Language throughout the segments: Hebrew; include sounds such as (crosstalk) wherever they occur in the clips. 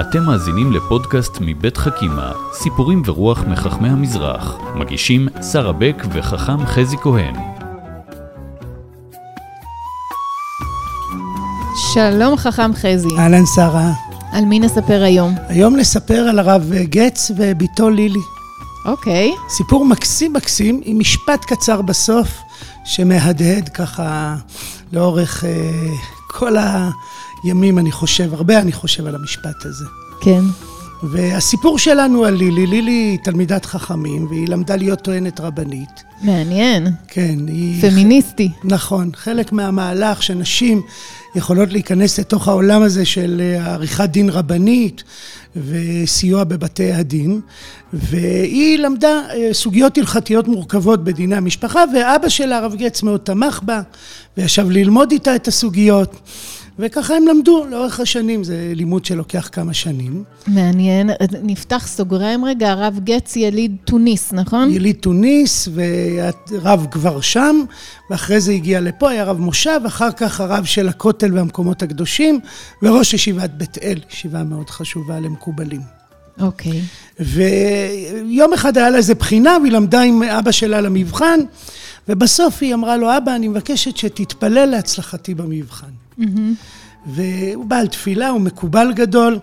אתם מאזינים לפודקאסט מבית חכימה, סיפורים ורוח מחכמי המזרח. מגישים שרה בק וחכם חזי כהן. שלום חכם חזי. אהלן שרה. על מי נספר היום? היום נספר על הרב גץ ובתו לילי. אוקיי. סיפור מקסים מקסים, עם משפט קצר בסוף, שמהדהד ככה לאורך אה, כל הימים, אני חושב, הרבה אני חושב על המשפט הזה. כן. והסיפור שלנו על לילי, לילי היא תלמידת חכמים, והיא למדה להיות טוענת רבנית. מעניין. כן, היא... פמיניסטי. נכון, חלק מהמהלך שנשים יכולות להיכנס לתוך העולם הזה של אה, עריכת דין רבנית וסיוע בבתי הדין, והיא למדה אה, סוגיות הלכתיות מורכבות בדיני המשפחה, ואבא שלה, הרב גץ, מאוד תמך בה, וישב ללמוד איתה את הסוגיות. וככה הם למדו לאורך השנים, זה לימוד שלוקח כמה שנים. מעניין. נפתח סוגריים רגע, הרב גץ יליד תוניס, נכון? יליד תוניס, והרב כבר שם, ואחרי זה הגיע לפה, היה רב מושב, אחר כך הרב של הכותל והמקומות הקדושים, וראש ישיבת בית אל, ישיבה מאוד חשובה למקובלים. אוקיי. ויום אחד היה לה איזה בחינה, והיא למדה עם אבא שלה למבחן, ובסוף היא אמרה לו, אבא, אני מבקשת שתתפלל להצלחתי במבחן. והוא בא על תפילה, הוא מקובל גדול,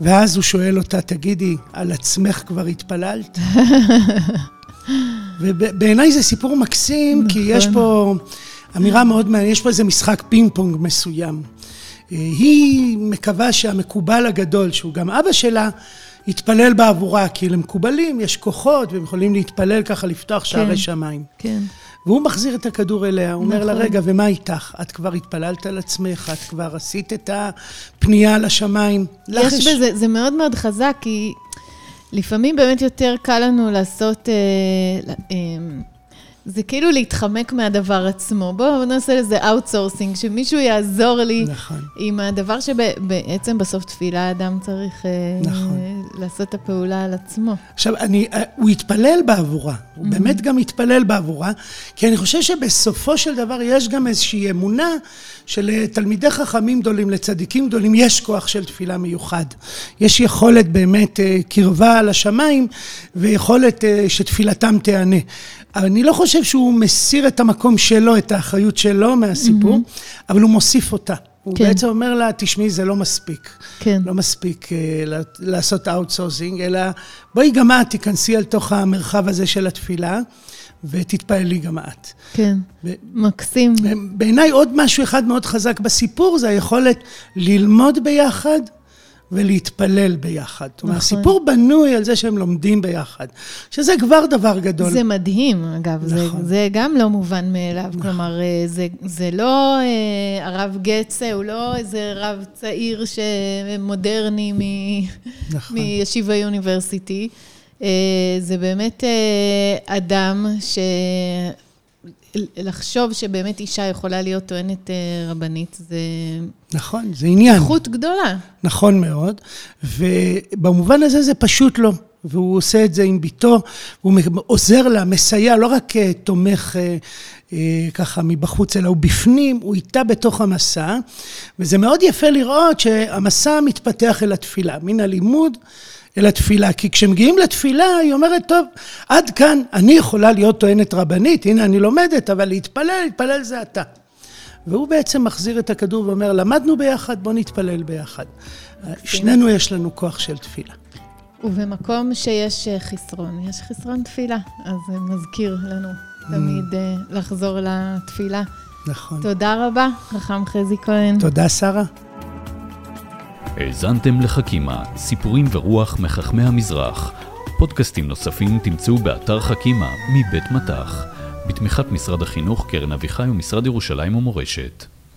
ואז הוא שואל אותה, תגידי, על עצמך כבר התפללת? (laughs) ובעיניי זה סיפור מקסים, כי יש נכון. פה אמירה מאוד מעניינת, יש פה איזה משחק פינג פונג מסוים. היא מקווה שהמקובל הגדול, שהוא גם אבא שלה, יתפלל בעבורה, כי למקובלים יש כוחות, והם יכולים להתפלל ככה, לפתוח שערי כן, שמיים. כן. והוא מחזיר את הכדור אליה, הוא אומר לה, נכון. רגע, ומה איתך? את כבר התפללת על עצמך, את כבר עשית את הפנייה לשמיים. יש בזה, זה מאוד מאוד חזק, כי לפעמים באמת יותר קל לנו לעשות... אה, אה, זה כאילו להתחמק מהדבר עצמו. בואו נעשה לזה outsourcing, שמישהו יעזור לי נכון. עם הדבר שבעצם בסוף תפילה האדם צריך אה, נכון. לעשות את הפעולה על עצמו. עכשיו, אני, אה, הוא התפלל בעבורה, הוא mm-hmm. באמת גם התפלל בעבורה, כי אני חושב שבסופו של דבר יש גם איזושהי אמונה שלתלמידי חכמים גדולים, לצדיקים גדולים, יש כוח של תפילה מיוחד. יש יכולת באמת אה, קרבה לשמיים ויכולת שתפילתם תיענה. אבל אני לא חושב שהוא מסיר את המקום שלו, את האחריות שלו מהסיפור, mm-hmm. אבל הוא מוסיף אותה. הוא כן. בעצם אומר לה, תשמעי, זה לא מספיק. כן. לא מספיק אה, לעשות outsourcing, אלא בואי גם את תיכנסי אל תוך המרחב הזה של התפילה, ותתפעלי גם את. כן, ו- מקסים. בעיניי עוד משהו אחד מאוד חזק בסיפור, זה היכולת ללמוד ביחד ולהתפלל ביחד. נכון. הסיפור בנוי על זה שהם לומדים ביחד, שזה כבר דבר גדול. זה מדהים, אגב, נכון. זה, זה גם לא מובן מאליו. נכון. כלומר, אה, זה, זה לא אה, הרב גצה, הוא לא איזה רב צעיר מודרני מ, נכון. מישיבה יוניברסיטי. אה, זה באמת אדם ש... לחשוב שבאמת אישה יכולה להיות טוענת אה, רבנית, זה... נכון, זה עניין. זכות גדולה. נכון מאוד, ובמובן הזה זה פשוט לא. והוא עושה את זה עם ביתו, הוא עוזר לה, מסייע, לא רק אה, תומך אה, ככה מבחוץ, אלא הוא בפנים, הוא איתה בתוך המסע, וזה מאוד יפה לראות שהמסע מתפתח אל התפילה, מן הלימוד אל התפילה. כי כשמגיעים לתפילה, היא אומרת, טוב, עד כאן אני יכולה להיות טוענת רבנית, הנה אני לומדת, אבל להתפלל, להתפלל זה אתה. והוא בעצם מחזיר את הכדור ואומר, למדנו ביחד, בוא נתפלל ביחד. שנינו יש לנו כוח של תפילה. ובמקום שיש אה, חסרון, יש חסרון תפילה, אז זה מזכיר לנו תמיד אה, לחזור לתפילה. נכון. תודה רבה, חכם חזי כהן. תודה, שרה. האזנתם לחכימה, סיפורים ורוח מחכמי המזרח. פודקאסטים נוספים תמצאו באתר חכימה מבית מטח, בתמיכת משרד החינוך, קרן אביחי ומשרד ירושלים ומורשת.